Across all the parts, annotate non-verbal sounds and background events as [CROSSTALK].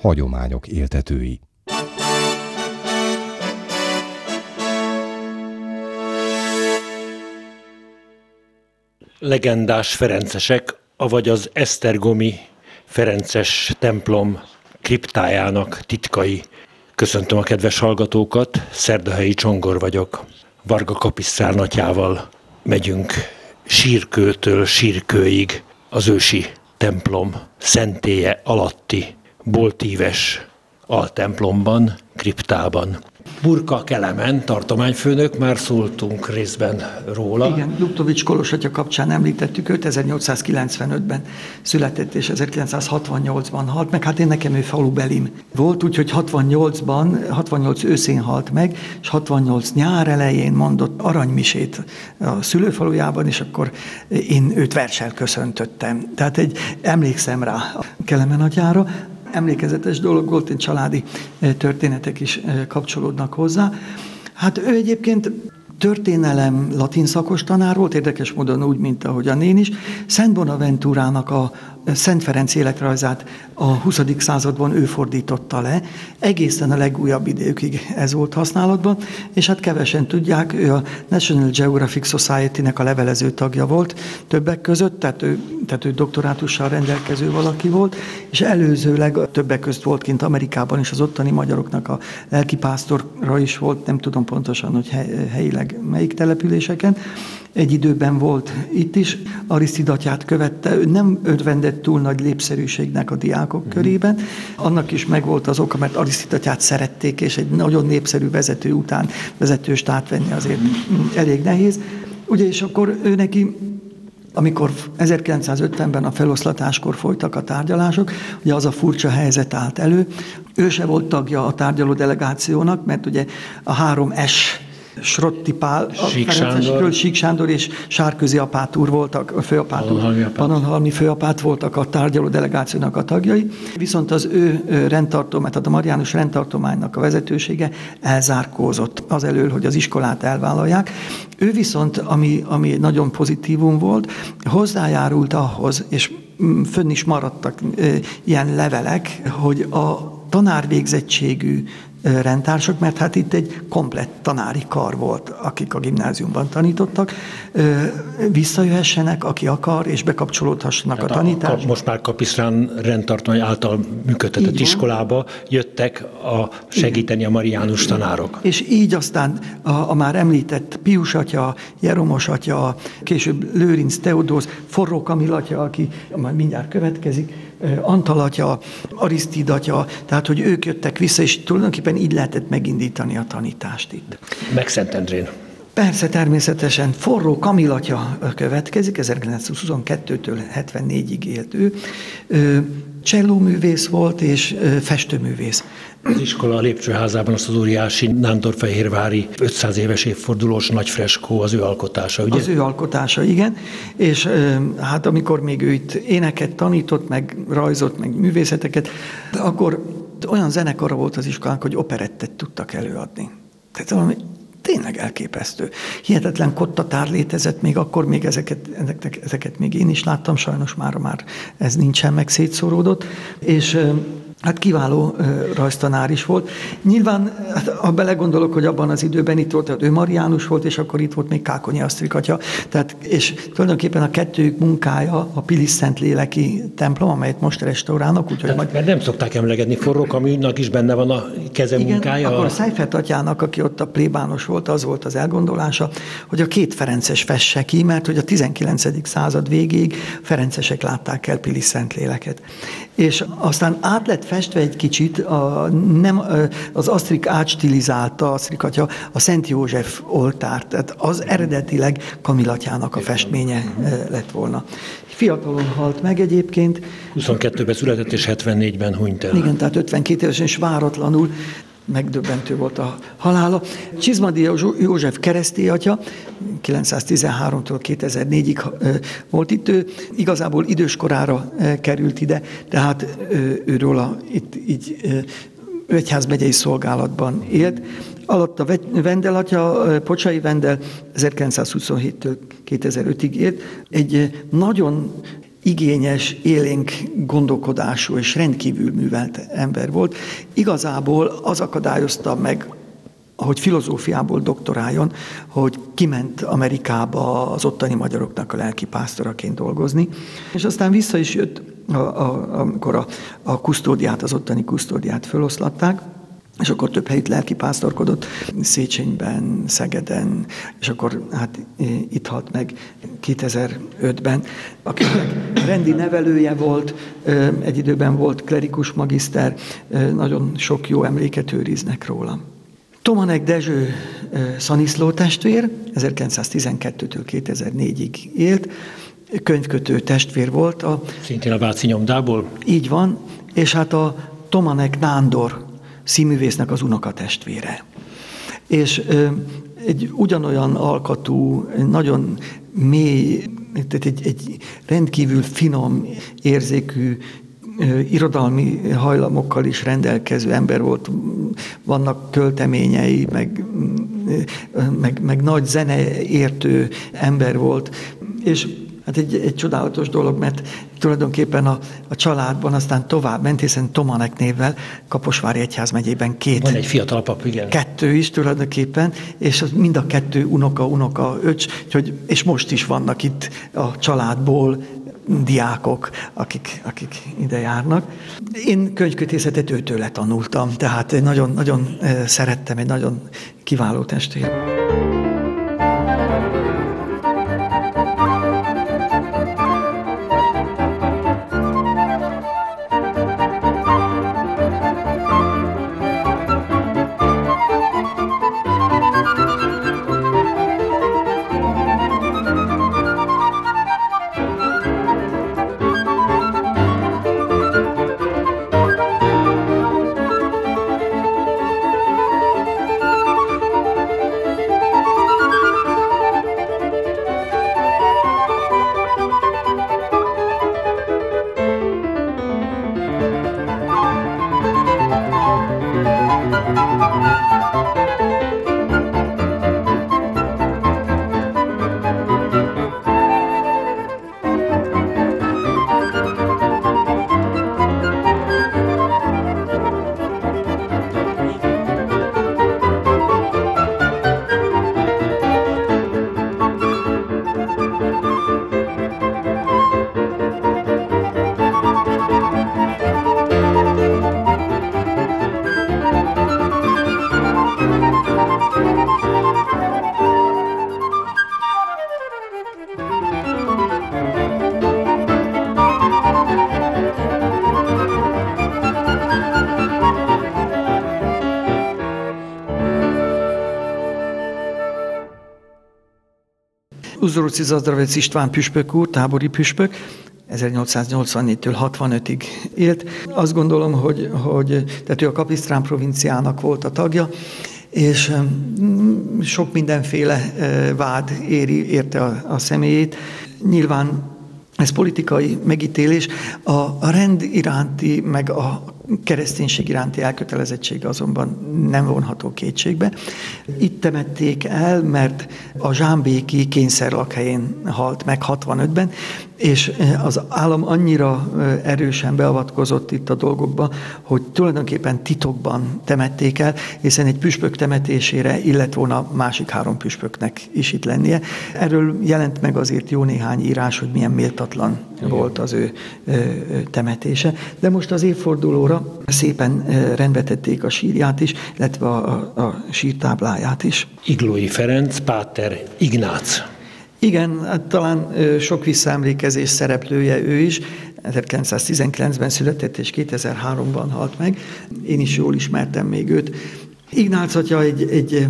hagyományok éltetői. Legendás ferencesek, avagy az Esztergomi Ferences templom kriptájának titkai. Köszöntöm a kedves hallgatókat, Szerdahelyi Csongor vagyok. Varga Kapisztár natyával megyünk sírkőtől sírkőig az ősi templom szentélye alatti boltíves altemplomban, kriptában. Burka Kelemen, tartományfőnök, már szóltunk részben róla. Igen, Luptovics Kolos atya kapcsán említettük őt, 1895-ben született, és 1968-ban halt meg. Hát én nekem ő falubelim volt, úgyhogy 68-ban, 68 őszén halt meg, és 68 nyár elején mondott aranymisét a szülőfalujában, és akkor én őt versel köszöntöttem. Tehát egy, emlékszem rá a Kelemen atyára, emlékezetes dolog volt, én családi történetek is kapcsolódnak hozzá. Hát ő egyébként történelem latin szakos tanár volt, érdekes módon úgy, mint ahogyan én is. Szent Bonaventurának a Szent Ferenc életrajzát a 20. században ő fordította le, egészen a legújabb időkig ez volt használatban, és hát kevesen tudják, ő a National Geographic Society-nek a levelező tagja volt többek között, tehát ő, tehát ő doktorátussal rendelkező valaki volt, és előzőleg többek között volt kint Amerikában is az ottani magyaroknak a lelkipásztorra is volt, nem tudom pontosan, hogy helyileg melyik településeken, egy időben volt itt is, Arisztidatyát követte, ő nem örvendett túl nagy lépszerűségnek a diákok mm. körében. Annak is megvolt az oka, mert Arisztidatyát szerették, és egy nagyon népszerű vezető után vezetőst átvenni azért elég nehéz. Ugye, és akkor ő neki amikor 1950-ben a feloszlatáskor folytak a tárgyalások, ugye az a furcsa helyzet állt elő. Ő se volt tagja a tárgyaló delegációnak, mert ugye a 3S Srotti Pál, Sík Sándor. Sík Sándor és Sárközi apát úr voltak, a főapát úr, Panonhalmi főapát voltak a tárgyaló delegációnak a tagjai, viszont az ő rendtartomány, tehát a Mariánus rendtartománynak a vezetősége elzárkózott az elől, hogy az iskolát elvállalják. Ő viszont, ami, ami nagyon pozitívum volt, hozzájárult ahhoz, és mm, fönn is maradtak ilyen levelek, hogy a tanárvégzettségű rendtársak, mert hát itt egy komplett tanári kar volt, akik a gimnáziumban tanítottak, visszajöhessenek, aki akar, és bekapcsolódhassanak Tehát a tanításba. most már Kapisztrán rendtartomány által működtetett iskolába jöttek a segíteni a mariánus tanárok. És így aztán a, a már említett Pius atya, Jeromos atya, később Lőrinc Teodósz, Forró Kamil atya, aki majd mindjárt következik, Antal atya, Arisztid atya, tehát hogy ők jöttek vissza, és tulajdonképpen így lehetett megindítani a tanítást itt. Meg Szentendrén. Persze, természetesen forró Kamilatja következik, 1922-től 74-ig élt ő. Csellóművész volt és festőművész. Az iskola a lépcsőházában azt az óriási Nándorfehérvári 500 éves évfordulós nagy freskó az ő alkotása, ugye? Az ő alkotása, igen. És hát amikor még ő itt éneket tanított, meg rajzott, meg művészeteket, akkor olyan zenekara volt az iskolánk, hogy operettet tudtak előadni. Tehát valami tényleg elképesztő. Hihetetlen kottatár létezett, még akkor még ezeket, ezeket, ezeket még én is láttam, sajnos már, már ez nincsen meg szétszóródott, és Hát kiváló rajztanár is volt. Nyilván, hát, ha belegondolok, hogy abban az időben itt volt, tehát ő Mariánus volt, és akkor itt volt még Kákonyi Asztrik atya. Tehát, és tulajdonképpen a kettőjük munkája a Pilis Szent Léleki templom, amelyet most restaurálnak. Úgyhogy majd... Mert nem szokták emlegetni, Forró Kaműnak is benne van a keze Igen, munkája. akkor a Szájfert atyának, aki ott a plébános volt, az volt az elgondolása, hogy a két Ferences fesse ki, mert hogy a 19. század végéig Ferencesek látták el Pilis Szent Léleket. És aztán át lett festve egy kicsit, a, nem, az Asztrik átstilizálta, Asztrik atya, a Szent József oltár, tehát az eredetileg Kamilatyának a festménye lett volna. Fiatalon halt meg egyébként. 22-ben született és 74-ben hunyt el. Igen, tehát 52 évesen és váratlanul megdöbbentő volt a halála. Csizmadi József keresztély atya, 913-tól 2004-ig volt itt, ő igazából időskorára került ide, tehát őről a, itt így egyházmegyei szolgálatban élt. Alatt a Vendel atya, Pocsai Vendel 1927-től 2005-ig élt. Egy nagyon igényes, élénk gondolkodású és rendkívül művelt ember volt. Igazából az akadályozta meg hogy filozófiából doktoráljon, hogy kiment Amerikába az ottani magyaroknak a lelki pásztoraként dolgozni, és aztán vissza is jött, a, a, amikor a, a kusztódiát, az ottani kusztódiát feloszlatták, és akkor több helyit lelki pásztorkodott, Széchenyben, Szegeden, és akkor hát itt halt meg 2005-ben, akinek rendi nevelője volt, egy időben volt klerikus magiszter, nagyon sok jó emléket őriznek róla. Tomanek Dezső Szaniszló testvér, 1912-től 2004-ig élt, könyvkötő testvér volt. A, Szintén a Váci nyomdából? Így van, és hát a Tomanek Nándor színművésznek az unokatestvére. És egy ugyanolyan alkatú, nagyon mély, tehát egy, egy rendkívül finom, érzékű, irodalmi hajlamokkal is rendelkező ember volt, vannak költeményei, meg, meg, meg nagy zeneértő ember volt, és Hát egy, egy csodálatos dolog, mert tulajdonképpen a, a családban aztán tovább ment, hiszen Tomanek névvel Kaposvári Egyház megyében két. Van egy fiatal pap, igen. Kettő is tulajdonképpen, és az mind a kettő unoka, unoka, öcs, hogy, és most is vannak itt a családból diákok, akik, akik ide járnak. Én könyvkötészetet őtőle tanultam, tehát nagyon, nagyon eh, szerettem, egy nagyon kiváló testvér. Uzoruci Zazdravec István püspök úr, tábori püspök, 1884-től 65-ig élt. Azt gondolom, hogy, hogy tehát ő a Kapisztrán provinciának volt a tagja, és sok mindenféle vád éri, érte a, a személyét. Nyilván ez politikai megítélés, a rend iránti, meg a kereszténység iránti elkötelezettsége azonban nem vonható kétségbe. Itt temették el, mert a Zsámbéki kényszerlakhelyén halt meg 65-ben, és eh, az állam annyira eh, erősen beavatkozott itt a dolgokba, hogy tulajdonképpen titokban temették el, hiszen egy püspök temetésére illet volna másik három püspöknek is itt lennie. Erről jelent meg azért jó néhány írás, hogy milyen méltatlan Igen. volt az ő eh, temetése. De most az évfordulóra szépen rendbetették a sírját is, illetve a, a, a sírtábláját is. Iglói Ferenc, Páter Ignác. Igen, hát talán sok visszaemlékezés szereplője ő is. 1919-ben született és 2003-ban halt meg. Én is jól ismertem még őt. Ignác atya egy, egy,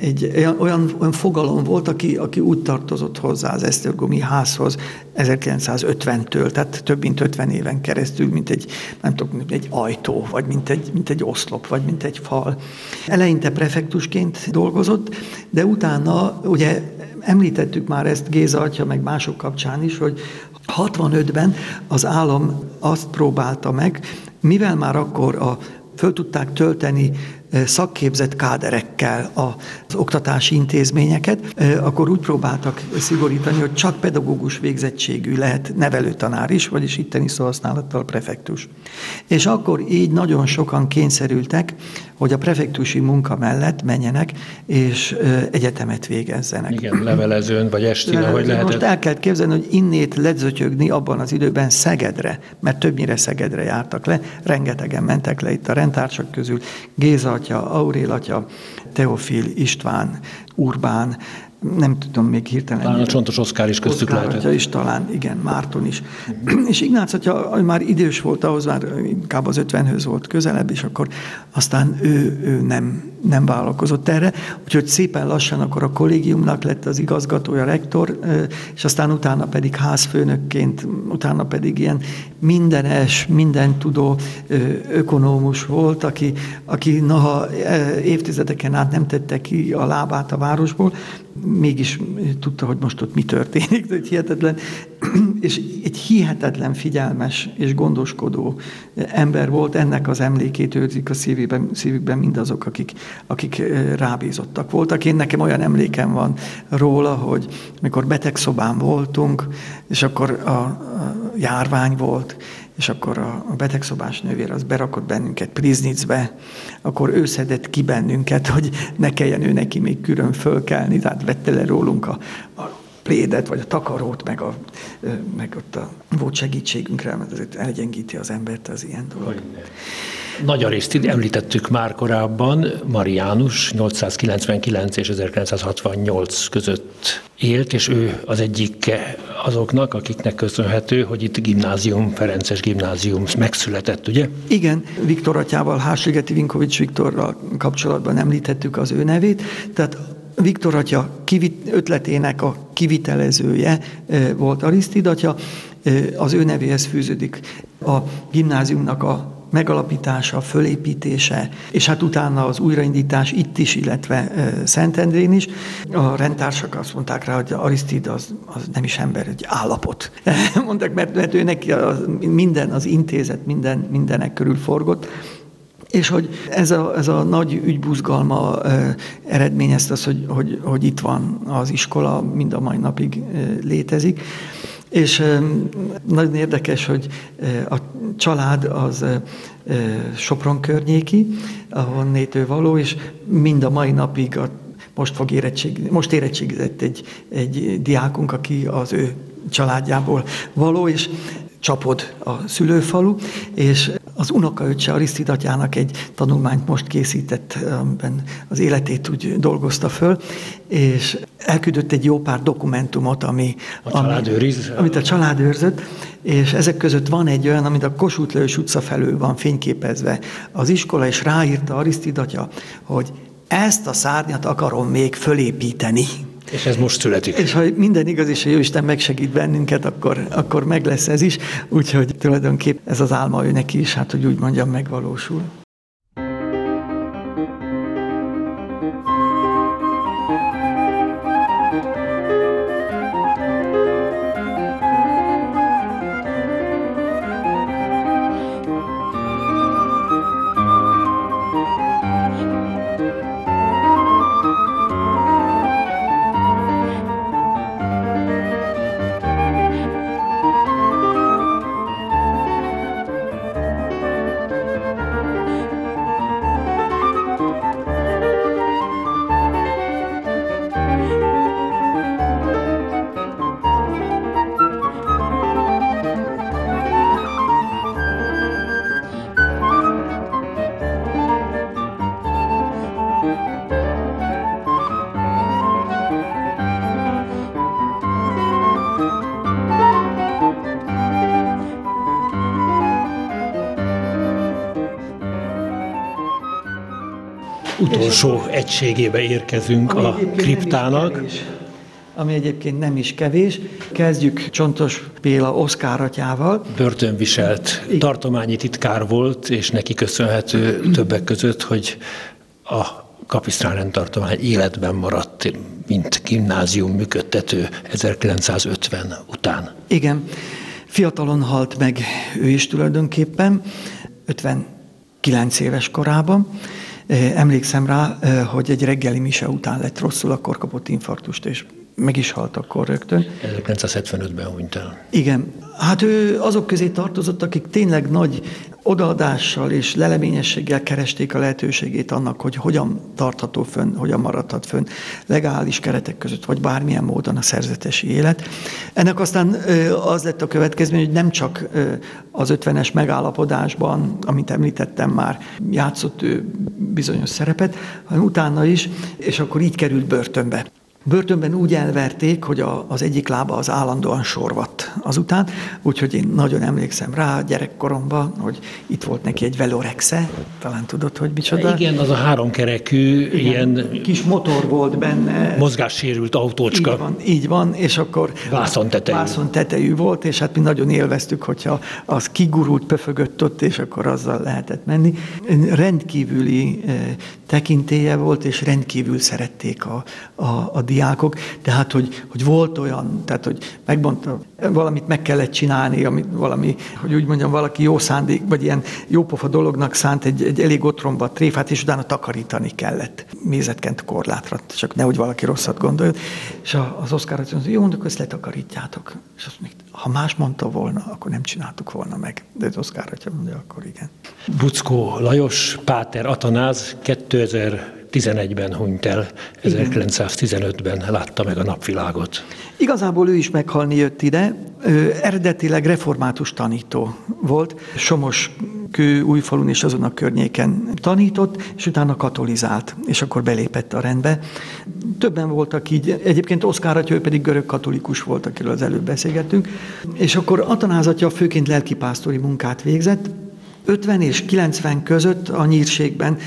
egy olyan, olyan fogalom volt, aki, aki úgy tartozott hozzá az Esztergomi házhoz 1950-től, tehát több mint 50 éven keresztül, mint egy, nem tudom, mint egy ajtó, vagy mint egy, mint egy oszlop, vagy mint egy fal. Eleinte prefektusként dolgozott, de utána ugye Említettük már ezt Géza atya, meg mások kapcsán is, hogy 65-ben az állam azt próbálta meg, mivel már akkor a, föl tudták tölteni szakképzett káderekkel az oktatási intézményeket, akkor úgy próbáltak szigorítani, hogy csak pedagógus végzettségű lehet nevelőtanár is, vagyis itteni szóhasználattal prefektus. És akkor így nagyon sokan kényszerültek, hogy a prefektusi munka mellett menjenek és egyetemet végezzenek. Igen, levelezőn vagy estén, ahogy lehetett. Most el kell képzelni, hogy innét ledzötyögni abban az időben Szegedre, mert többnyire Szegedre jártak le, rengetegen mentek le itt a rendtársak közül, Géza atya, Aurél atya, Teofil, István, Urbán, nem tudom még hirtelen. Talán a Csontos Oszkár is köztük Oszkár lehetett. is talán, igen, Márton is. Uh-huh. [CLEARS THROAT] és Ignác atya már idős volt, ahhoz már inkább az ötvenhöz volt közelebb, és akkor aztán ő, ő nem, nem vállalkozott erre, úgyhogy szépen lassan akkor a kollégiumnak lett az igazgatója, rektor, és aztán utána pedig házfőnökként, utána pedig ilyen mindenes, minden tudó ökonómus volt, aki, aki naha évtizedeken át nem tette ki a lábát a városból, mégis tudta, hogy most ott mi történik, de hihetetlen, [CLEARS THROAT] és egy hihetetlen figyelmes és gondoskodó ember volt, ennek az emlékét őrzik a szívében, szívükben mindazok, akik, akik rábízottak voltak. Én nekem olyan emlékem van róla, hogy mikor betegszobán voltunk, és akkor a, a járvány volt, és akkor a, a betegszobás nővér az berakott bennünket Priznicbe, akkor ő szedett ki bennünket, hogy ne kelljen ő neki még külön fölkelni, tehát vette le rólunk a, a plédet, vagy a takarót, meg, a, meg ott a, volt segítségünkre, mert azért elgyengíti az embert az ilyen dolog. Nagy Arisztid említettük már korábban, Mariánus 899 és 1968 között élt, és ő az egyik azoknak, akiknek köszönhető, hogy itt gimnázium, Ferences gimnázium megszületett, ugye? Igen, Viktor atyával, Hásligeti Vinkovics Viktorral kapcsolatban említettük az ő nevét, tehát Viktor atya ötletének a kivitelezője volt Arisztid atya, az ő nevéhez fűződik a gimnáziumnak a megalapítása, fölépítése, és hát utána az újraindítás itt is, illetve Szentendrén is. A rendtársak azt mondták rá, hogy Arisztid az, az nem is ember, egy állapot. [LAUGHS] Mondták, mert, mert ő neki az, minden, az intézet minden, mindenek körül forgott, és hogy ez a, ez a nagy ügybuzgalma e, eredményezte az, hogy, hogy, hogy itt van az iskola, mind a mai napig e, létezik. És nagyon érdekes, hogy a család az Sopron környéki, ahonnét ő való, és mind a mai napig a, most, fog érettség, most érettségizett egy, egy diákunk, aki az ő családjából való, és Csapod a szülőfalu, és az unokaöccse Arisztidatjának egy tanulmányt most készített, amiben az életét úgy dolgozta föl, és elküldött egy jó pár dokumentumot, ami, a család őriz. amit a család őrzött, és ezek között van egy olyan, amit a Kossuth Lajos utca felől van fényképezve az iskola, és ráírta Arisztidatja, hogy ezt a szárnyat akarom még fölépíteni. És ez most születik. És ha minden igaz, és a Jóisten megsegít bennünket, akkor, akkor meg lesz ez is. Úgyhogy tulajdonképp ez az álma ő neki is, hát hogy úgy mondjam, megvalósul. Utolsó egységébe érkezünk a kriptának. Ami egyébként nem is kevés. Kezdjük Csontos Béla oszkáratjával. Börtönviselt tartományi titkár volt, és neki köszönhető többek között, hogy a Kapisztrán tartomány életben maradt, mint gimnázium működtető 1950 után. Igen, fiatalon halt meg ő is tulajdonképpen, 59 éves korában, Emlékszem rá, hogy egy reggeli mise után lett rosszul, akkor kapott infarktust, és meg is halt akkor rögtön. 1975-ben hunyt el. Igen. Hát ő azok közé tartozott, akik tényleg nagy odaadással és leleményességgel keresték a lehetőségét annak, hogy hogyan tartható fönn, hogyan maradhat fönn legális keretek között, vagy bármilyen módon a szerzetesi élet. Ennek aztán az lett a következmény, hogy nem csak az 50-es megállapodásban, amit említettem már, játszott ő bizonyos szerepet, hanem utána is, és akkor így került börtönbe. Börtönben úgy elverték, hogy a, az egyik lába az állandóan sorvadt azután, úgyhogy én nagyon emlékszem rá gyerekkoromban, hogy itt volt neki egy velorexe, talán tudod, hogy micsoda. Igen, az a háromkerekű, Igen, ilyen... Kis motor volt benne. Mozgássérült autócska. Így van, így van és akkor... Vászon tetejű. Vászon tetejű volt, és hát mi nagyon élveztük, hogyha az kigurult, pöfögött ott, és akkor azzal lehetett menni. Rendkívüli eh, tekintélye volt, és rendkívül szerették a, a, a diákok, tehát hogy, hogy volt olyan, tehát hogy megmondta, valamit meg kellett csinálni, amit valami, hogy úgy mondjam, valaki jó szándék, vagy ilyen jópofa dolognak szánt egy, egy elég otromba tréfát, és utána takarítani kellett. Mézetkent korlátra, csak nehogy valaki rosszat gondoljon. És az Oszkár azt mondta, jó, mondjuk ezt letakarítjátok. És azt mondja, ha más mondta volna, akkor nem csináltuk volna meg. De az Oszkár mondja, akkor igen. Buckó Lajos, Páter Atanáz 2000 11-ben hunyt el, 1915-ben látta meg a napvilágot. Igazából ő is meghalni jött ide, ő eredetileg református tanító volt, Somos kő újfalun és azon a környéken tanított, és utána katolizált, és akkor belépett a rendbe. Többen voltak így, egyébként Oszkár atya, ő pedig görög katolikus volt, akiről az előbb beszélgettünk, és akkor Atanáz atya főként lelkipásztori munkát végzett, 50 és 90 között a nyírségben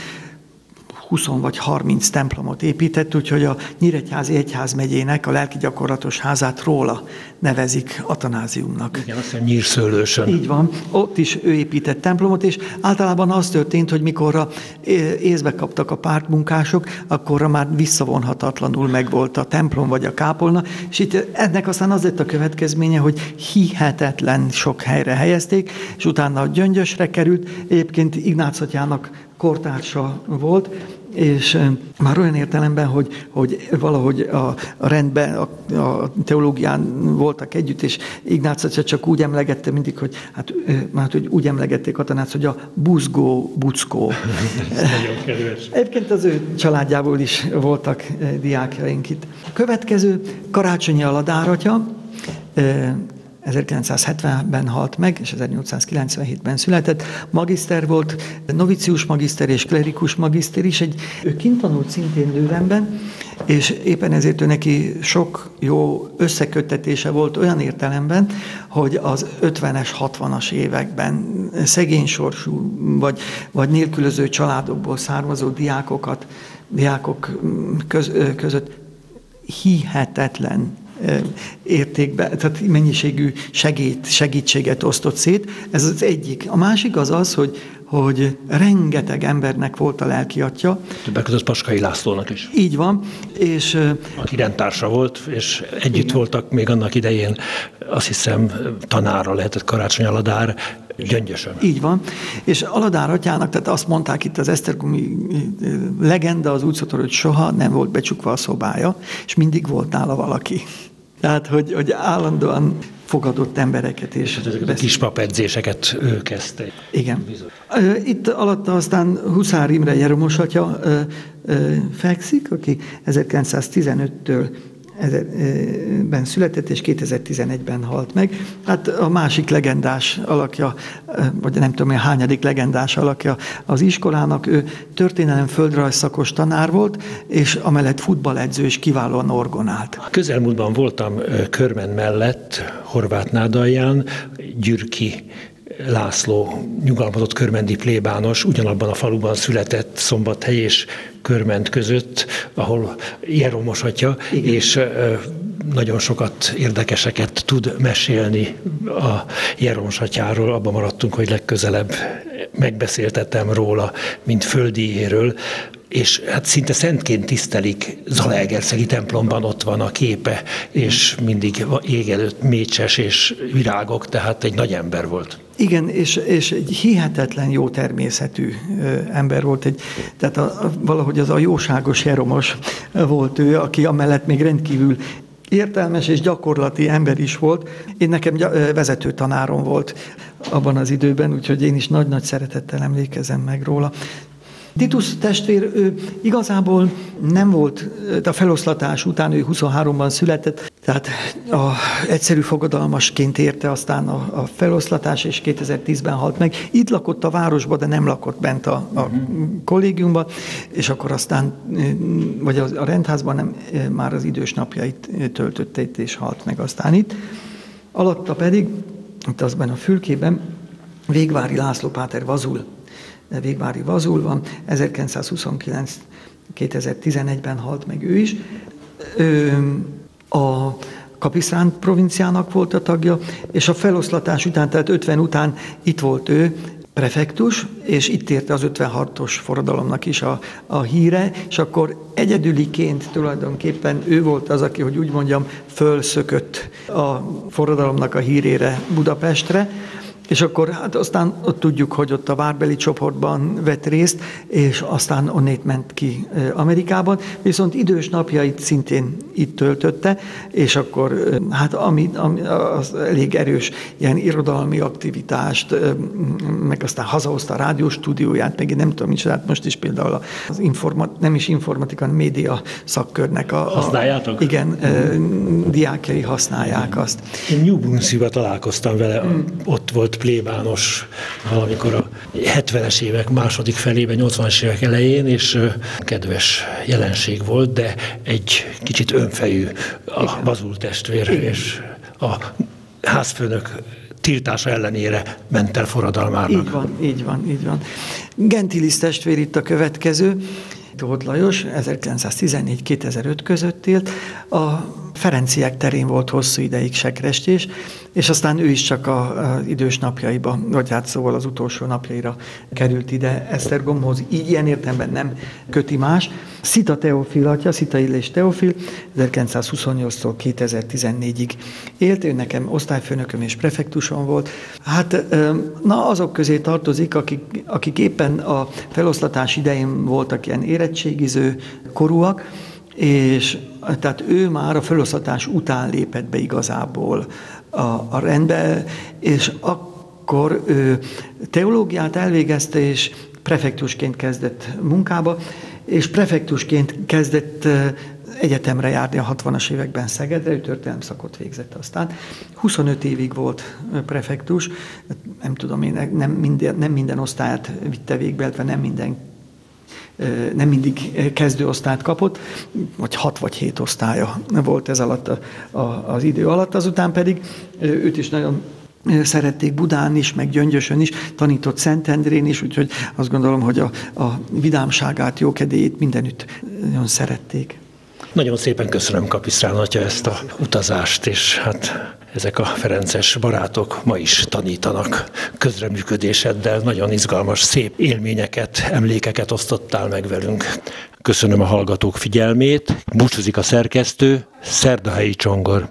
20 vagy 30 templomot épített, úgyhogy a Nyíregyházi Egyház megyének a lelki gyakorlatos házát róla nevezik Atanáziumnak. Igen, azt mondja, Nyírszőlősön. Így van. Ott is ő épített templomot, és általában az történt, hogy mikor észbe kaptak a pártmunkások, akkor már visszavonhatatlanul megvolt a templom vagy a kápolna, és itt ennek aztán az lett a következménye, hogy hihetetlen sok helyre helyezték, és utána Gyöngyösre került. Egyébként Ignác kortársa volt, és már olyan értelemben, hogy, hogy valahogy a, a rendben, a, a teológián voltak együtt, és Ignác csak úgy emlegette mindig, hogy hát, hát hogy úgy emlegették a tanács, hogy a buzgó, buckó. Nagyon kedves. Egyébként az ő családjából is voltak diákjaink itt. A következő Karácsonyi Aladáratja, 1970-ben halt meg, és 1897-ben született. Magiszter volt, novicius magiszter és klerikus magiszter is. Egy, ő kint tanult szintén Lővenben, és éppen ezért ő neki sok jó összeköttetése volt olyan értelemben, hogy az 50-es, 60-as években szegény sorsú vagy, vagy nélkülöző családokból származó diákokat, diákok köz, között hihetetlen értékbe, tehát mennyiségű segít, segítséget osztott szét. Ez az egyik. A másik az az, hogy, hogy rengeteg embernek volt a lelki atya. Többek között Paskai Lászlónak is. Így van. És, Aki rendtársa volt, és együtt igen. voltak még annak idején, azt hiszem, tanára lehetett Karácsony Aladár, Gyöngyösön. Így van. És Aladár atyának, tehát azt mondták itt az Esztergomi legenda az úgy szólt, hogy soha nem volt becsukva a szobája, és mindig volt nála valaki. Tehát, hogy, hogy állandóan fogadott embereket. És, hát ezeket a ő kezdte. Igen. Bizony. Itt alatta aztán Huszár Imre Jeromos atya fekszik, aki 1915-től ben született, és 2011-ben halt meg. Hát a másik legendás alakja, vagy nem tudom, hányadik legendás alakja az iskolának, ő történelem földrajz szakos tanár volt, és amellett futballedző és kiválóan orgonált. A közelmúltban voltam Körmen mellett, Horváth Nádalján, Gyürki László nyugalmazott körmendi plébános ugyanabban a faluban született Szombathely és Körment között, ahol Jeromos atya, Igen. és nagyon sokat érdekeseket tud mesélni a Jeromos atyáról. Abban maradtunk, hogy legközelebb megbeszéltettem róla, mint földiéről, és hát szinte szentként tisztelik Zalaegerszegi templomban, ott van a képe, és mindig ég előtt mécses és virágok, tehát egy nagy ember volt. Igen, és, és egy hihetetlen jó természetű ember volt. Egy, tehát a, a, valahogy az a jóságos Jeromos volt ő, aki amellett még rendkívül értelmes és gyakorlati ember is volt. Én nekem vezető tanárom volt abban az időben, úgyhogy én is nagy-nagy szeretettel emlékezem meg róla. Titus testvér ő igazából nem volt, a feloszlatás után ő 23-ban született, tehát a, egyszerű fogadalmasként érte aztán a, a feloszlatás, és 2010-ben halt meg. Itt lakott a városban, de nem lakott bent a, a kollégiumban, és akkor aztán, vagy a, rendházban nem, már az idős napjait töltötte itt, és halt meg aztán itt. Alatta pedig, itt azban a fülkében, Végvári László Páter Vazul Végvári Vazul van, 1929 2011-ben halt meg ő is. Ő, a Kapisztrán provinciának volt a tagja, és a feloszlatás után, tehát 50 után itt volt ő, prefektus, és itt érte az 56-os forradalomnak is a, a híre, és akkor egyedüliként tulajdonképpen ő volt az, aki, hogy úgy mondjam, fölszökött a forradalomnak a hírére Budapestre, és akkor hát aztán ott tudjuk, hogy ott a várbeli csoportban vett részt, és aztán onnét ment ki Amerikában, viszont idős napjait szintén itt töltötte, és akkor hát ami, ami az elég erős ilyen irodalmi aktivitást, meg aztán hazahozta a rádiós stúdióját, meg én nem tudom, micsoda, hát most is például az informat, nem is informatika, hanem média szakkörnek a, Használjátok? A, igen, mm. diákjai használják azt. Én New Brunswickba találkoztam vele, mm. ott volt volt plébános valamikor a 70-es évek második felében, 80-as évek elején, és kedves jelenség volt, de egy kicsit önfejű a bazul testvér, és a házfőnök tiltása ellenére ment el forradalmának. Így van, így van, így van. Gentilis testvér itt a következő. Tóth Lajos 1914-2005 között élt. A Ferenciek terén volt hosszú ideig sekrestés, és aztán ő is csak az idős napjaiba, vagy hát szóval az utolsó napjaira került ide Esztergomhoz. Így ilyen értelemben nem köti más. Szita Teofil atya, Szita Illés Teofil 1928-tól 2014-ig élt, ő nekem osztályfőnököm és prefektusom volt. Hát na azok közé tartozik, akik, akik éppen a feloszlatás idején voltak ilyen érettségiző korúak, és tehát ő már a feloszlatás után lépett be igazából a, a rendbe, és akkor ő teológiát elvégezte, és prefektusként kezdett munkába, és prefektusként kezdett egyetemre járni a 60-as években Szegedre, ő történelem szakot végzett aztán. 25 évig volt prefektus, nem tudom én, nem minden, nem minden osztályát vitte végbe, illetve nem minden nem mindig kezdőosztályt kapott, vagy hat vagy hét osztálya volt ez alatt a, a, az idő alatt. Azután pedig őt is nagyon szerették Budán is, meg Gyöngyösön is, tanított Szentendrén is, úgyhogy azt gondolom, hogy a, a vidámságát, jókedélyét mindenütt nagyon szerették. Nagyon szépen köszönöm Kapisztrán atya ezt a utazást, és hát ezek a Ferences barátok ma is tanítanak közreműködéseddel, nagyon izgalmas, szép élményeket, emlékeket osztottál meg velünk. Köszönöm a hallgatók figyelmét, búcsúzik a szerkesztő, Szerdahelyi Csongor.